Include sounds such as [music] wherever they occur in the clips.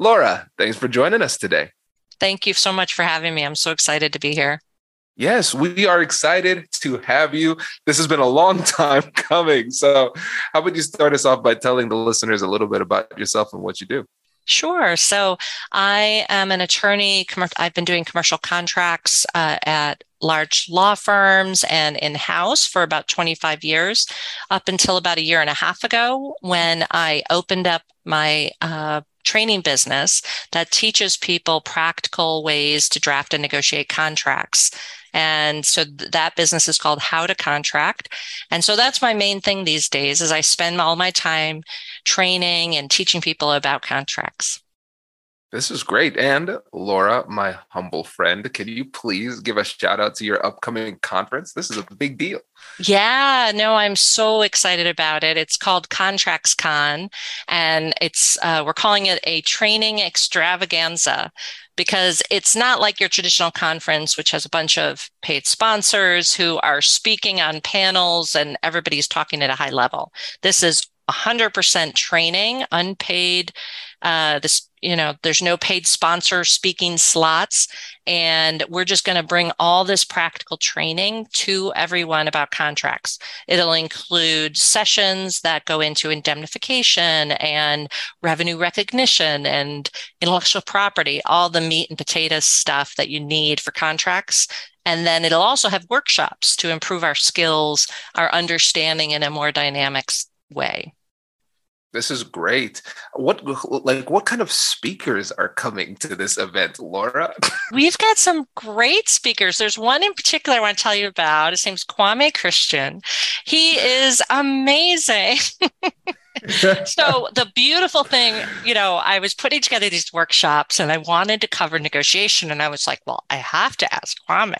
Laura, thanks for joining us today. Thank you so much for having me. I'm so excited to be here. Yes, we are excited to have you. This has been a long [laughs] time coming. So, how about you start us off by telling the listeners a little bit about yourself and what you do? Sure. So, I am an attorney. I've been doing commercial contracts uh, at large law firms and in house for about 25 years, up until about a year and a half ago when I opened up my uh, training business that teaches people practical ways to draft and negotiate contracts. And so th- that business is called How to Contract. And so that's my main thing these days is I spend all my time training and teaching people about contracts. This is great. And Laura, my humble friend, can you please give a shout out to your upcoming conference? This is a big deal. Yeah, no, I'm so excited about it. It's called Contracts Con, and it's uh, we're calling it a training extravaganza because it's not like your traditional conference, which has a bunch of paid sponsors who are speaking on panels and everybody's talking at a high level. This is 100% training, unpaid. Uh, this you know, there's no paid sponsor speaking slots. And we're just going to bring all this practical training to everyone about contracts. It'll include sessions that go into indemnification and revenue recognition and intellectual property, all the meat and potatoes stuff that you need for contracts. And then it'll also have workshops to improve our skills, our understanding in a more dynamic way. This is great. What like what kind of speakers are coming to this event, Laura? [laughs] We've got some great speakers. There's one in particular I want to tell you about. His name's Kwame Christian. He is amazing. [laughs] [laughs] so the beautiful thing, you know, I was putting together these workshops and I wanted to cover negotiation. And I was like, well, I have to ask Kwame.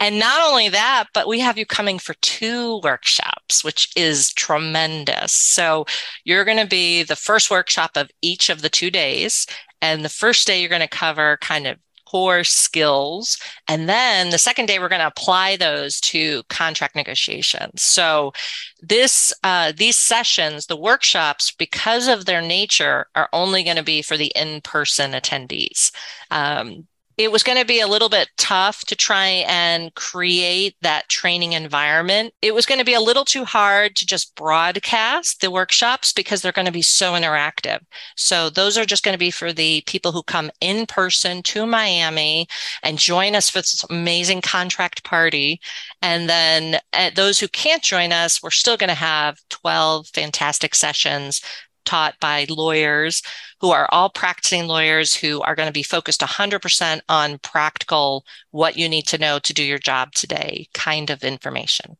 And not only that, but we have you coming for two workshops, which is tremendous. So you're going to be the first workshop of each of the two days. And the first day, you're going to cover kind of core skills. And then the second day, we're going to apply those to contract negotiations. So this, uh, these sessions, the workshops, because of their nature, are only going to be for the in-person attendees. Um, it was going to be a little bit tough to try and create that training environment. It was going to be a little too hard to just broadcast the workshops because they're going to be so interactive. So those are just going to be for the people who come in person to Miami and join us for this amazing contract party. And then uh, those who can't join us, we're still going to have 12 fantastic sessions taught by lawyers who are all practicing lawyers who are going to be focused 100% on practical, what you need to know to do your job today kind of information.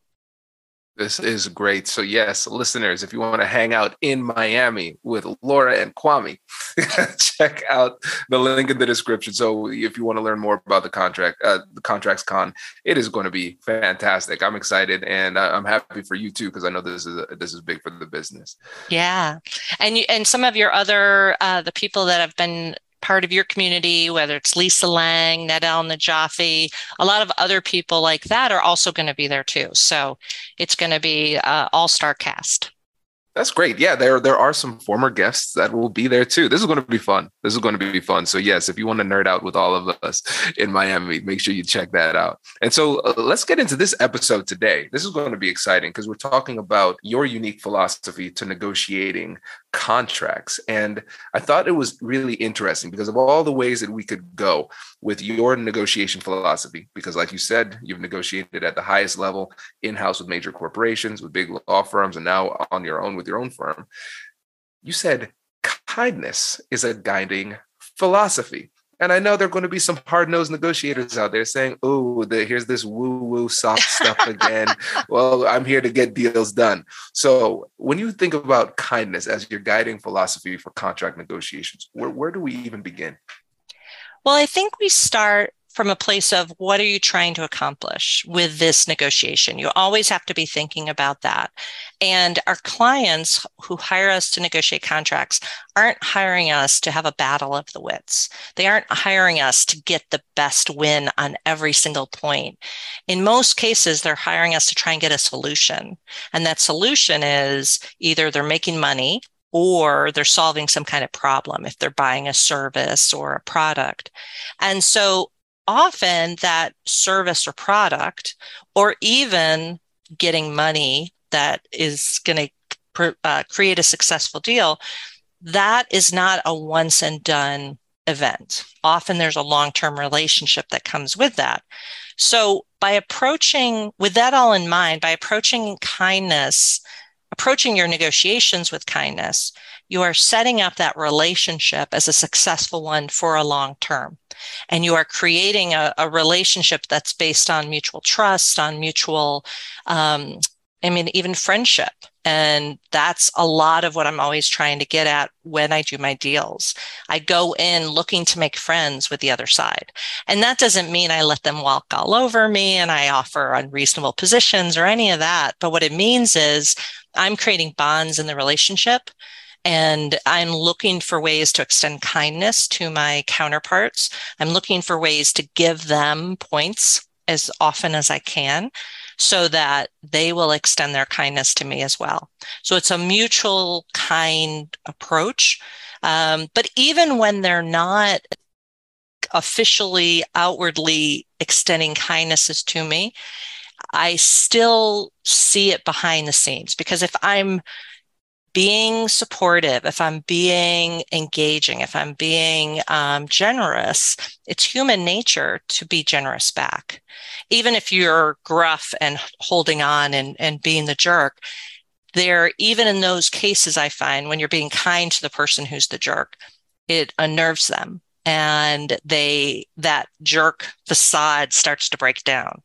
This is great. So, yes, listeners, if you want to hang out in Miami with Laura and Kwame, [laughs] check out the link in the description. So, if you want to learn more about the contract, uh, the contracts con, it is going to be fantastic. I'm excited, and I'm happy for you too because I know this is a, this is big for the business. Yeah, and you, and some of your other uh, the people that have been part of your community, whether it's Lisa Lang, Nada Alnajafi, a lot of other people like that are also going to be there too. So it's going to be uh, all star cast. That's great. Yeah, there there are some former guests that will be there too. This is going to be fun. This is going to be fun. So yes, if you want to nerd out with all of us in Miami, make sure you check that out. And so uh, let's get into this episode today. This is going to be exciting because we're talking about your unique philosophy to negotiating contracts. And I thought it was really interesting because of all the ways that we could go with your negotiation philosophy. Because, like you said, you've negotiated at the highest level in house with major corporations, with big law firms, and now on your own with your own firm. You said kindness is a guiding philosophy. And I know there are going to be some hard nosed negotiators out there saying, oh, the, here's this woo woo soft stuff [laughs] again. well, I'm here to get deals done. So when you think about kindness as your guiding philosophy for contract negotiations, where, where do we even begin? Well, I think we start from a place of what are you trying to accomplish with this negotiation? You always have to be thinking about that. And our clients who hire us to negotiate contracts aren't hiring us to have a battle of the wits. They aren't hiring us to get the best win on every single point. In most cases, they're hiring us to try and get a solution. And that solution is either they're making money or they're solving some kind of problem if they're buying a service or a product. And so often that service or product, or even getting money that is going to uh, create a successful deal, that is not a once and done event. Often there's a long term relationship that comes with that. So, by approaching, with that all in mind, by approaching kindness, approaching your negotiations with kindness, you are setting up that relationship as a successful one for a long term. And you are creating a, a relationship that's based on mutual trust, on mutual, um, I mean, even friendship. And that's a lot of what I'm always trying to get at when I do my deals. I go in looking to make friends with the other side. And that doesn't mean I let them walk all over me and I offer unreasonable positions or any of that. But what it means is I'm creating bonds in the relationship and I'm looking for ways to extend kindness to my counterparts. I'm looking for ways to give them points as often as I can so that they will extend their kindness to me as well. So it's a mutual kind approach. Um, but even when they're not officially outwardly extending kindnesses to me, I still see it behind the scenes because if I'm being supportive, if I'm being engaging, if I'm being um, generous, it's human nature to be generous back. Even if you're gruff and holding on and, and being the jerk, there, even in those cases, I find when you're being kind to the person who's the jerk, it unnerves them and they that jerk facade starts to break down.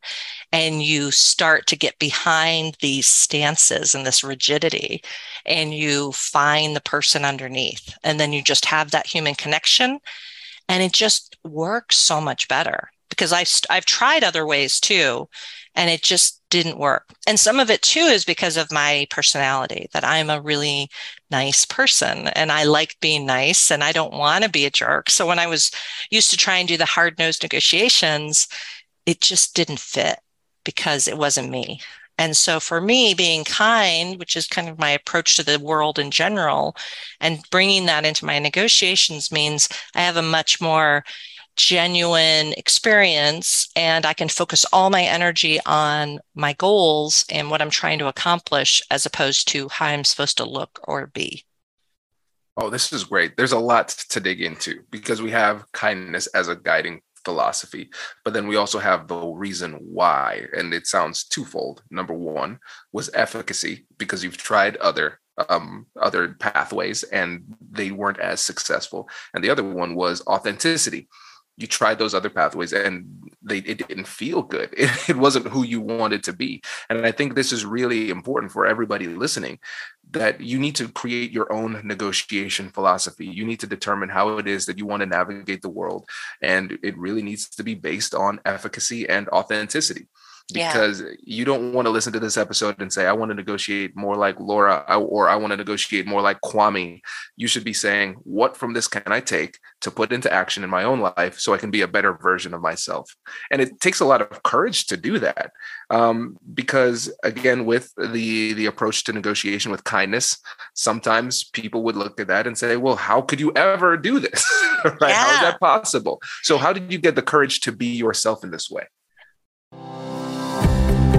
And you start to get behind these stances and this rigidity and you find the person underneath. And then you just have that human connection and it just works so much better. Because I, I've tried other ways too and it just didn't work. And some of it too is because of my personality that I'm a really nice person and I like being nice and I don't want to be a jerk. So when I was used to try and do the hard nosed negotiations, it just didn't fit because it wasn't me. And so for me, being kind, which is kind of my approach to the world in general, and bringing that into my negotiations means I have a much more genuine experience and I can focus all my energy on my goals and what I'm trying to accomplish as opposed to how I'm supposed to look or be. Oh, this is great. There's a lot to dig into because we have kindness as a guiding philosophy. But then we also have the reason why, and it sounds twofold. Number one was efficacy because you've tried other um, other pathways and they weren't as successful, and the other one was authenticity you tried those other pathways and they it didn't feel good. [laughs] It, it, wasn't who you wanted to be. And i think this is really important for everybody listening that you need to create your own negotiation philosophy. You need to determine how it is that you want to navigate the world. And it really needs to be based on efficacy and authenticity because yeah. you don't want to listen to this episode and say, I want to negotiate more like Laura or I want to negotiate more like Kwame. You should be saying, What from this can I take to put into action in my own life so I can be a better version of myself? And it takes a lot of courage to do that. Um, because again, with the the approach to negotiation with kindness, sometimes people would look at that and say, Well, how could you ever do this? [laughs] right? Yeah. How is that possible? So how did you get the courage to be yourself in this way?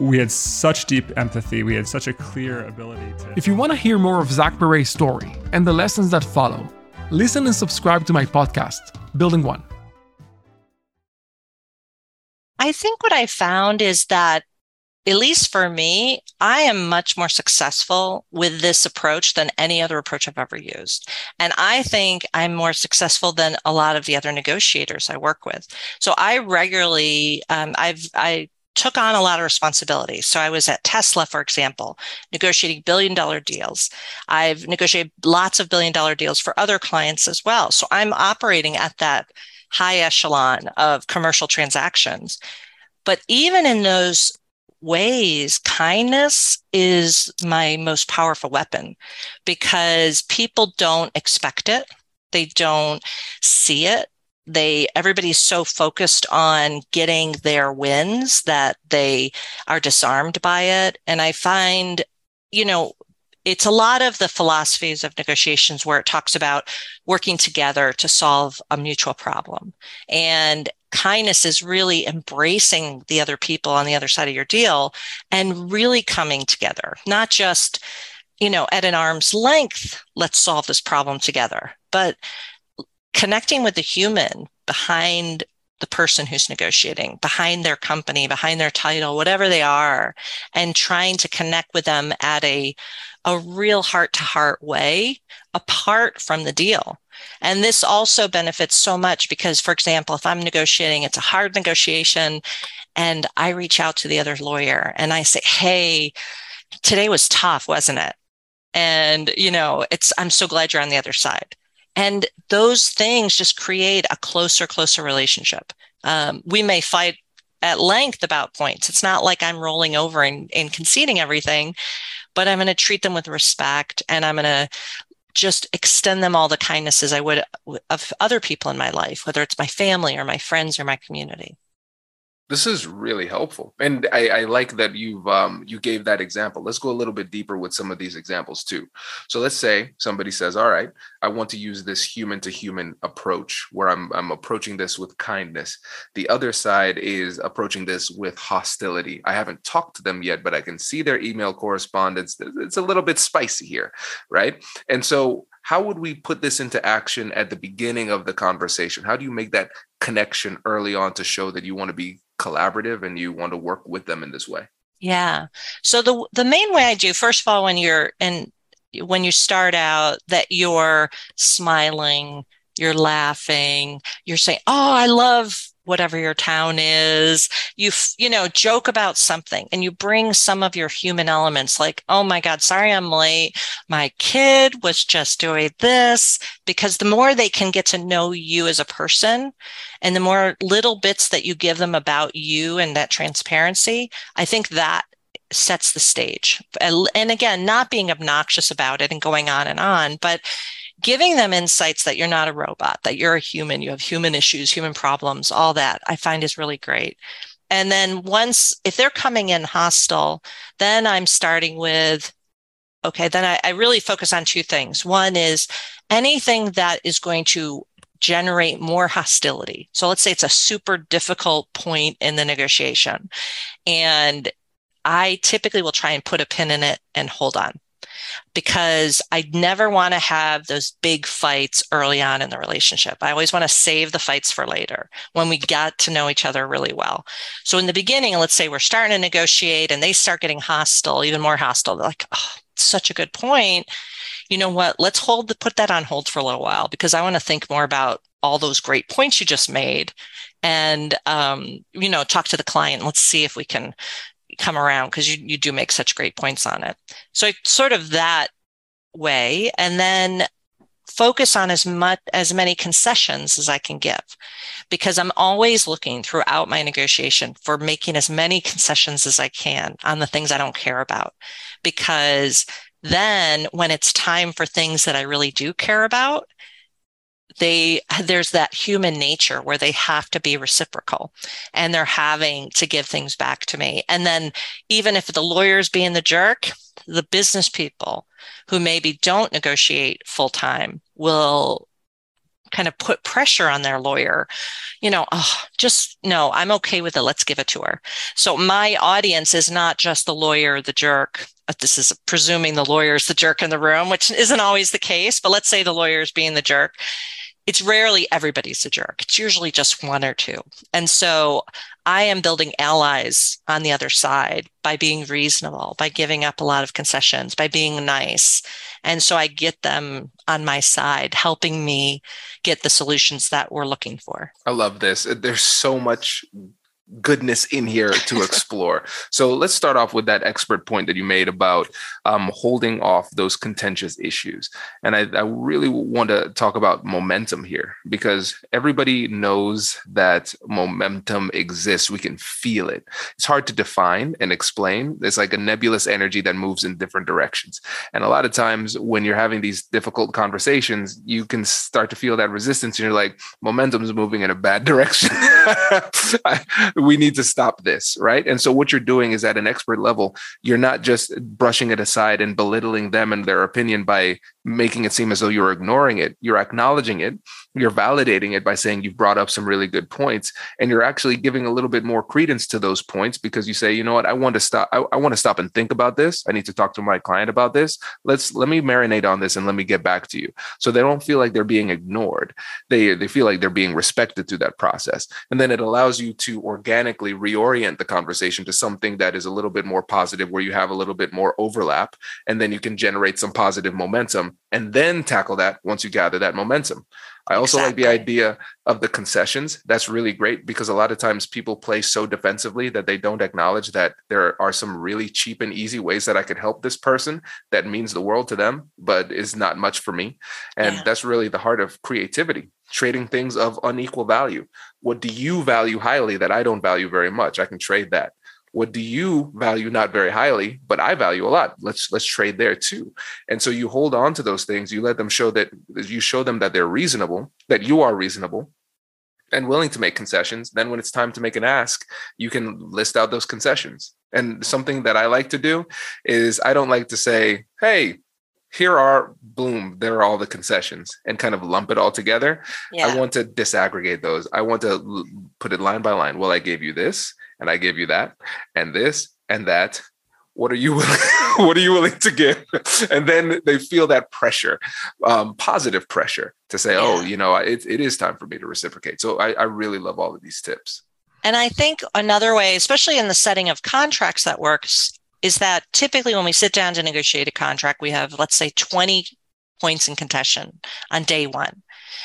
we had such deep empathy. We had such a clear ability to. If you want to hear more of Zach Perret's story and the lessons that follow, listen and subscribe to my podcast, Building One. I think what I found is that, at least for me, I am much more successful with this approach than any other approach I've ever used. And I think I'm more successful than a lot of the other negotiators I work with. So I regularly, um, I've, I took on a lot of responsibility. So I was at Tesla, for example, negotiating billion dollar deals. I've negotiated lots of billion dollar deals for other clients as well. So I'm operating at that high echelon of commercial transactions. But even in those ways, kindness is my most powerful weapon because people don't expect it. They don't see it they everybody's so focused on getting their wins that they are disarmed by it. And i find you know it's a lot of the philosophies of negotiations where it talks about working together to solve a mutual problem. And kindness is really embracing the other people on the other side of your deal and really coming together not just you know at an arm's length let's solve this problem together. But connecting with the human behind the person who's negotiating, behind their company, behind their title, whatever they are, and trying to connect with them at a, a real heart to heart way apart from the deal. And this also benefits so much because, for example, if I'm negotiating, it's a hard negotiation, and I reach out to the other lawyer and I say, Hey, today was tough, wasn't it? And, you know, it's, I'm so glad you're on the other side. And those things just create a closer, closer relationship. Um, we may fight at length about points. It's not like I'm rolling over and, and conceding everything, but I'm going to treat them with respect and I'm going to just extend them all the kindnesses I would of other people in my life, whether it's my family or my friends or my community. This is really helpful, and I, I like that you've um, you gave that example. Let's go a little bit deeper with some of these examples too. So let's say somebody says, "All right, I want to use this human to human approach, where I'm I'm approaching this with kindness." The other side is approaching this with hostility. I haven't talked to them yet, but I can see their email correspondence. It's a little bit spicy here, right? And so how would we put this into action at the beginning of the conversation? How do you make that connection early on to show that you want to be collaborative and you want to work with them in this way? Yeah. So the the main way I do first of all when you're and when you start out that you're smiling, you're laughing, you're saying, "Oh, I love whatever your town is you you know joke about something and you bring some of your human elements like oh my god sorry i'm late. My kid was just doing this. Because the more they can get to know you as a person and the more little bits that you give them about you and that transparency i think that sets the stage. And again not being obnoxious about it and going on and on but giving them insights that you're not a robot, that you're a human, you have human issues, human problems, all that I find is really great. And then once, if they're coming in hostile, then I'm starting with, okay, then I, I really focus on two things. One is anything that is going to generate more hostility. So let's say it's a super difficult point in the negotiation. And I typically will try and put a pin in it and hold on because I never want to have those big fights early on in the relationship. I always want to save the fights for later when we got to know each other really well. So in the beginning, let's say we're starting to negotiate and they start getting hostile, even more hostile. They're like, oh, such a good point. You know what? Let's hold the, put that on hold for a little while because I want to think more about all those great points you just made and um, you know talk to the client let's see if we can come around because you, you do make such great points on it. So sort of that way. And then focus on as much as many concessions as I can give because I'm always looking throughout my negotiation for making as many concessions as I can on the things I don't care about because then when it's time for things that I really do care about they there's that human nature where they have to be reciprocal and they're having to give things back to me. And then even if the lawyer's being the jerk the business people who maybe don't negotiate full time will kind of put pressure on their lawyer you know oh, just no i'm okay with it. Let's give it to her. So my audience is not just the lawyer the jerk uh, this is presuming the lawyer's the jerk in the room which isn't always the case but let's say the lawyer's being the jerk it's rarely everybody's a jerk. It's usually just one or two. And so I am building allies on the other side by being reasonable, by giving up a lot of concessions, by being nice. And so I get them on my side, helping me get the solutions that we're looking for. I love this. There's so much goodness in here to [laughs] explore. so let's start off with that expert point that you made about um, holding off those contentious issues. And I, I, really want to talk about momentum here because everybody knows that momentum exists. We can feel it. It's hard to define and explain. It's like a nebulous energy that moves in different directions. And a lot of times when you're having these difficult conversations, you can start to feel that resistance and you're like, momentum is moving in a bad [laughs] direction. [laughs] we need to stop this, right? And so what you're doing is at an expert level, you're not just brushing it aside and belittling them and their opinion by making it seem as though you're ignoring it. You're acknowledging it. You're validating it by saying you've brought up some really good points. And you're actually giving a little bit more credence to those points because you say, you know what, I want to stop. I, I want to stop and think about this. I need to talk to my client about this. Let's let me marinate on this and let me get back to you. So they don't feel like they're being ignored. They they feel like they're being respected through that process. And then it allows you to organically reorient the conversation to something that is a little bit more positive, where you have a little bit more overlap. And then you can generate some positive momentum and then tackle that once you gather that momentum. I also exactly. like the idea of the concessions. That's really great because a lot of times people play so defensively that they don't acknowledge that there are some really cheap and easy ways that I could help this person that means the world to them, but is not much for me. And yeah. that's really the heart of creativity, trading things of unequal value. What do you value highly that I don't value very much? I can trade that what do you value not very highly but i value a lot let's let's trade there too and so you hold on to those things you let them show that you show them that they're reasonable that you are reasonable and willing to make concessions. Then when it's time to make an ask, you can list out those concessions. And something that I like to do is I don't like to say, hey, here are boom, there are all the concessions and kind of lump it all together. Yeah. I want to disaggregate those. I want to put it line by line. Well, I gave you this and I give you that and this and that. What are you willing, [laughs] what are you willing to give? And then they feel that pressure, um, positive pressure to say, oh, yeah. oh, you know, it, it is time for me to reciprocate. So I, I really love all of these tips. And I think another way, especially in the setting of contracts that works, is that typically when we sit down to negotiate a contract, we have, let's say, 20 points in contention on day one.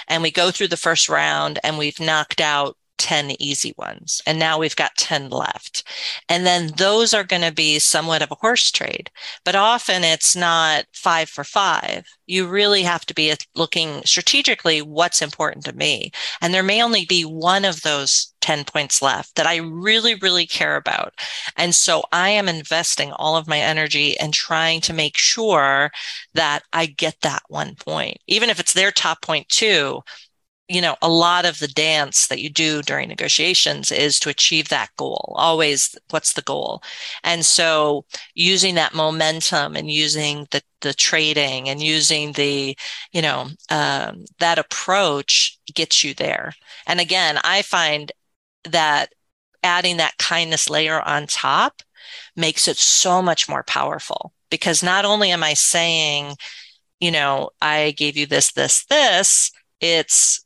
And we go through the first round and we've knocked out 10 easy ones. And now we've got 10 left. And then those are going to be somewhat of a horse trade, but often it's not five for five. You really have to be looking strategically what's important to me. And there may only be one of those 10 points left that I really, really care about. And so I am investing all of my energy and trying to make sure that I get that one point. Even if it's their top point too, you know, a lot of the dance that you do during negotiations is to achieve that goal. Always, what's the goal? And so, using that momentum and using the the trading and using the, you know, um, that approach gets you there. And again, I find that adding that kindness layer on top makes it so much more powerful because not only am I saying, you know, I gave you this, this, this. It's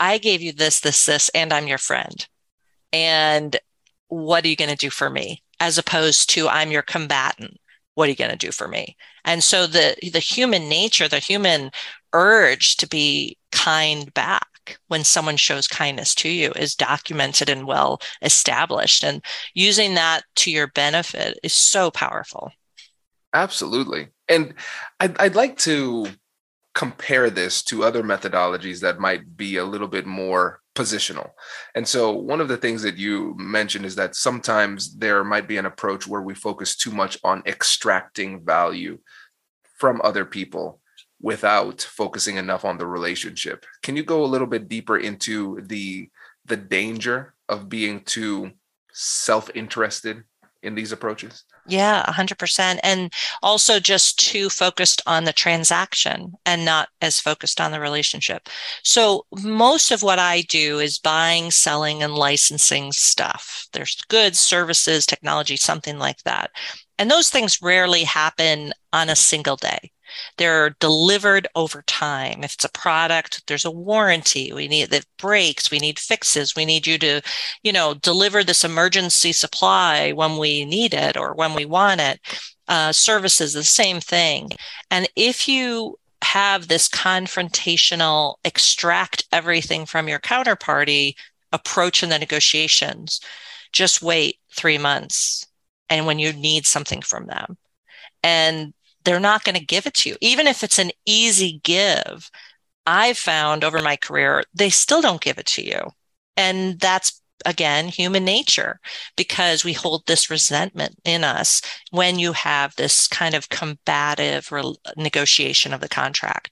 I gave you this, this, this, and I'm your friend. And what are you going to do for me? As opposed to I'm your combatant. What are you going to do for me? And so the the human nature, the human urge to be kind back when someone shows kindness to you is documented and well established. And using that to your benefit is so powerful. Absolutely. And I'd, I'd like to compare this to other methodologies that might be a little bit more positional. And so, one of the things that you mentioned is that sometimes there might be an approach where we focus too much on extracting value from other people without focusing enough on the relationship. Can you go a little bit deeper into the the danger of being too self-interested in these approaches? Yeah, 100%. And also just too focused on the transaction and not as focused on the relationship. So, most of what I do is buying, selling, and licensing stuff. There's goods, services, technology, something like that. And those things rarely happen on a single day. They're delivered over time. If it's a product, there's a warranty. We need that breaks. We need fixes. We need you to, you know, deliver this emergency supply when we need it or when we want it. Uh, services, the same thing. And if you have this confrontational, extract everything from your counterparty approach in the negotiations, just wait three months and when you need something from them. And they're not going to give it to you. Even if it's an easy give, I've found over my career, they still don't give it to you. And that's again human nature because we hold this resentment in us when you have this kind of combative re- negotiation of the contract.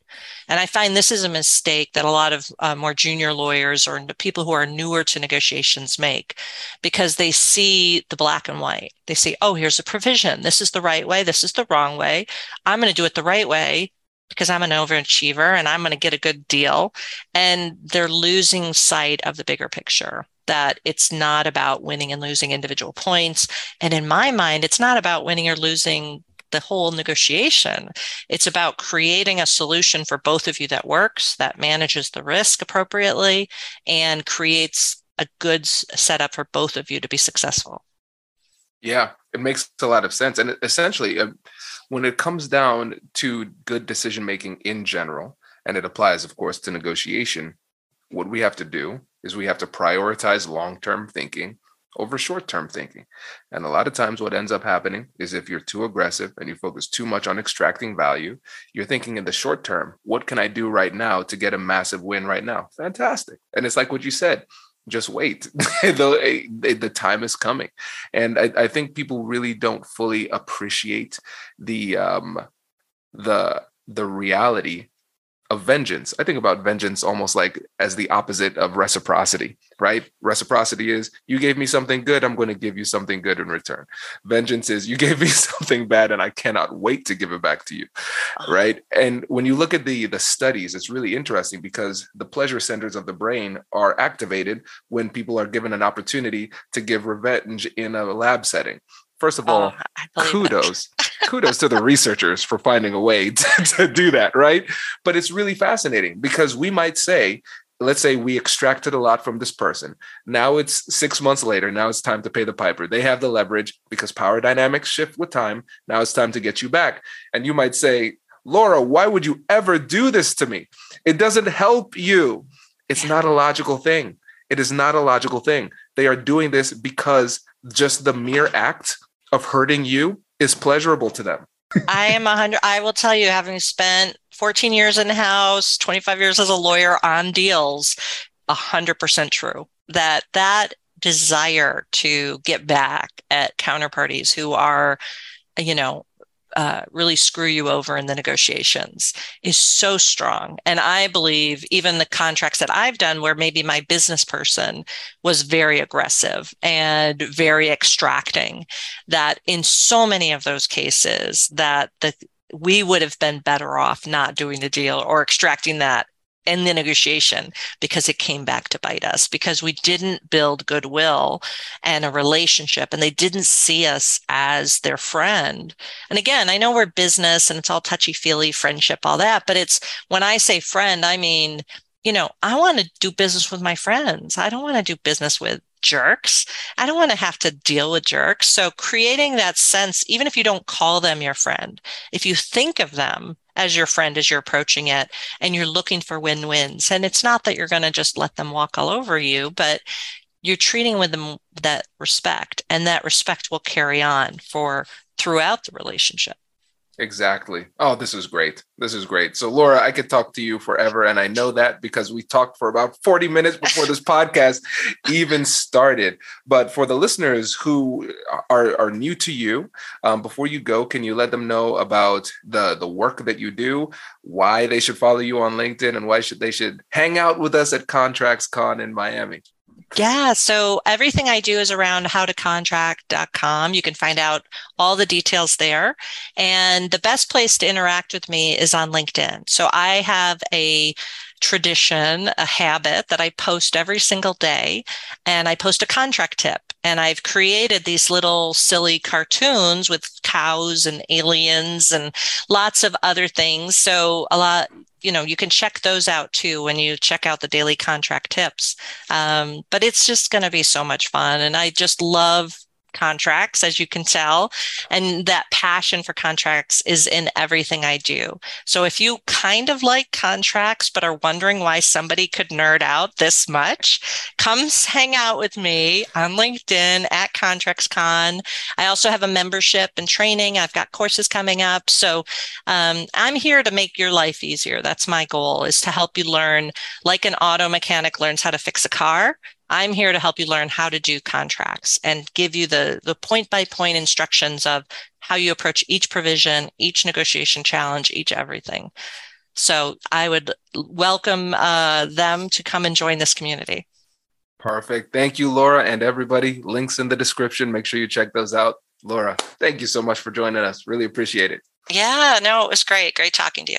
And i find this is a mistake that a lot of uh, more junior lawyers or people who are newer to negotiations make because they see the black and white. They say oh here's a provision. This is the right way. This is the wrong way. I'm going to do it the right way because I'm an overachiever and I'm going to get a good deal. And they're losing sight of the bigger picture that it's not about winning and losing individual points. And in my mind, it's not about winning or losing the whole negotiation. It's about creating a solution for both of you that works, that manages the risk appropriately, and creates a good setup for both of you to be successful. Yeah, it makes a lot of sense. And essentially, uh, when it comes down to good decision making in general, and it applies, of course, to negotiation, what we have to do is we have to prioritize long-term thinking over short-term thinking. And a lot of times what ends up happening is if you're too aggressive and you focus too much on extracting value, you're thinking in the short term, what can I do right now to get a massive win right now? Fantastic. And it's like what you said, just wait. [laughs] the, eh, the time is coming. And I, I think people really don't fully appreciate the um the the reality of vengeance. I think about vengeance almost like as the opposite of reciprocity, right? Reciprocity is you gave me something good, I'm going to give you something good in return. Vengeance is you [laughs] gave me something bad and I cannot wait to give it back to you, ah. right? And when you look at the the studies, it's really interesting because the pleasure centers of the brain are activated when people are given an opportunity to give revenge in a lab setting. First of all, oh, kudos. [laughs] kudos to the researchers for finding a way [laughs] to, to do that, right? But it's really fascinating because we might say, let's say we extracted a lot from this person. Now it's six months later. Now it's time to pay the piper. They have the leverage because power dynamics shift with time. Now it's time to get you back. And you might say, Laura, why would you ever do this to me? It doesn't help you. It's not a logical thing. It is not a logical thing. They are doing this because just the mere act of hurting you is pleasurable to them. I am a hundred. I will tell you, having spent 14 years in house, 25 years as a lawyer on deals, a hundred percent true that that desire to get back at counterparties who are, you know, uh, really screw you over in the negotiations is so strong. And I believe even the contracts that I've done, where maybe my business person was very aggressive and very extracting, that in so many of those cases, that the we would have been better off not doing the deal or extracting that in the negotiation because it came back to bite us because we didn't build goodwill and a relationship and they didn't see us as their friend. And again, I know we're business and it's all touchy feely friendship, all that, but it's when I say friend, I mean, you know, I want to do business with my friends. I don't want to do business with jerks. I don't want to have to deal with jerks. So creating that sense, even if you don't call them your friend, if you think of them as your friend as you're approaching it and you're looking for win-wins. And it's not that you're going to just let them walk all over you, but you're treating with them that respect and that respect will carry on for throughout the relationship. Exactly. Oh, this is great. This is great. So, Laura, I could talk to you forever. And I know that because we talked for about 40 minutes before this [laughs] podcast even started. But for the listeners who are, are new to you, um, before you go, can you let them know about the, the work that you do, why they should follow you on LinkedIn, and why should they should hang out with us at Contracts Con in Miami? Yeah. So everything I do is around howtocontract.com. You can find out all the details there. And the best place to interact with me is on LinkedIn. So I have a tradition, a habit that I post every single day. And I post a contract tip. And I've created these little silly cartoons with cows and aliens and lots of other things. So a lot, you know, you can check those out too when you check out the daily contract tips. Um, but it's just going to be so much fun. And I just love contracts, as you can tell. And that passion for contracts is in everything I do. So if you kind of like contracts, but are wondering why somebody could nerd out this much, come hang out with me on LinkedIn at ContractsCon. I also have a membership and training. I've got courses coming up. So um, I'm here to make your life easier. That's my goal is to help you learn like an auto mechanic learns how to fix a car I'm here to help you learn how to do contracts and give you the, the point by point instructions of how you approach each provision, each negotiation challenge, each everything. So I would welcome uh, them to come and join this community. Perfect. Thank you, Laura, and everybody. Links in the description. Make sure you check those out. Laura, thank you so much for joining us. Really appreciate it. Yeah, no, it was great. Great talking to you.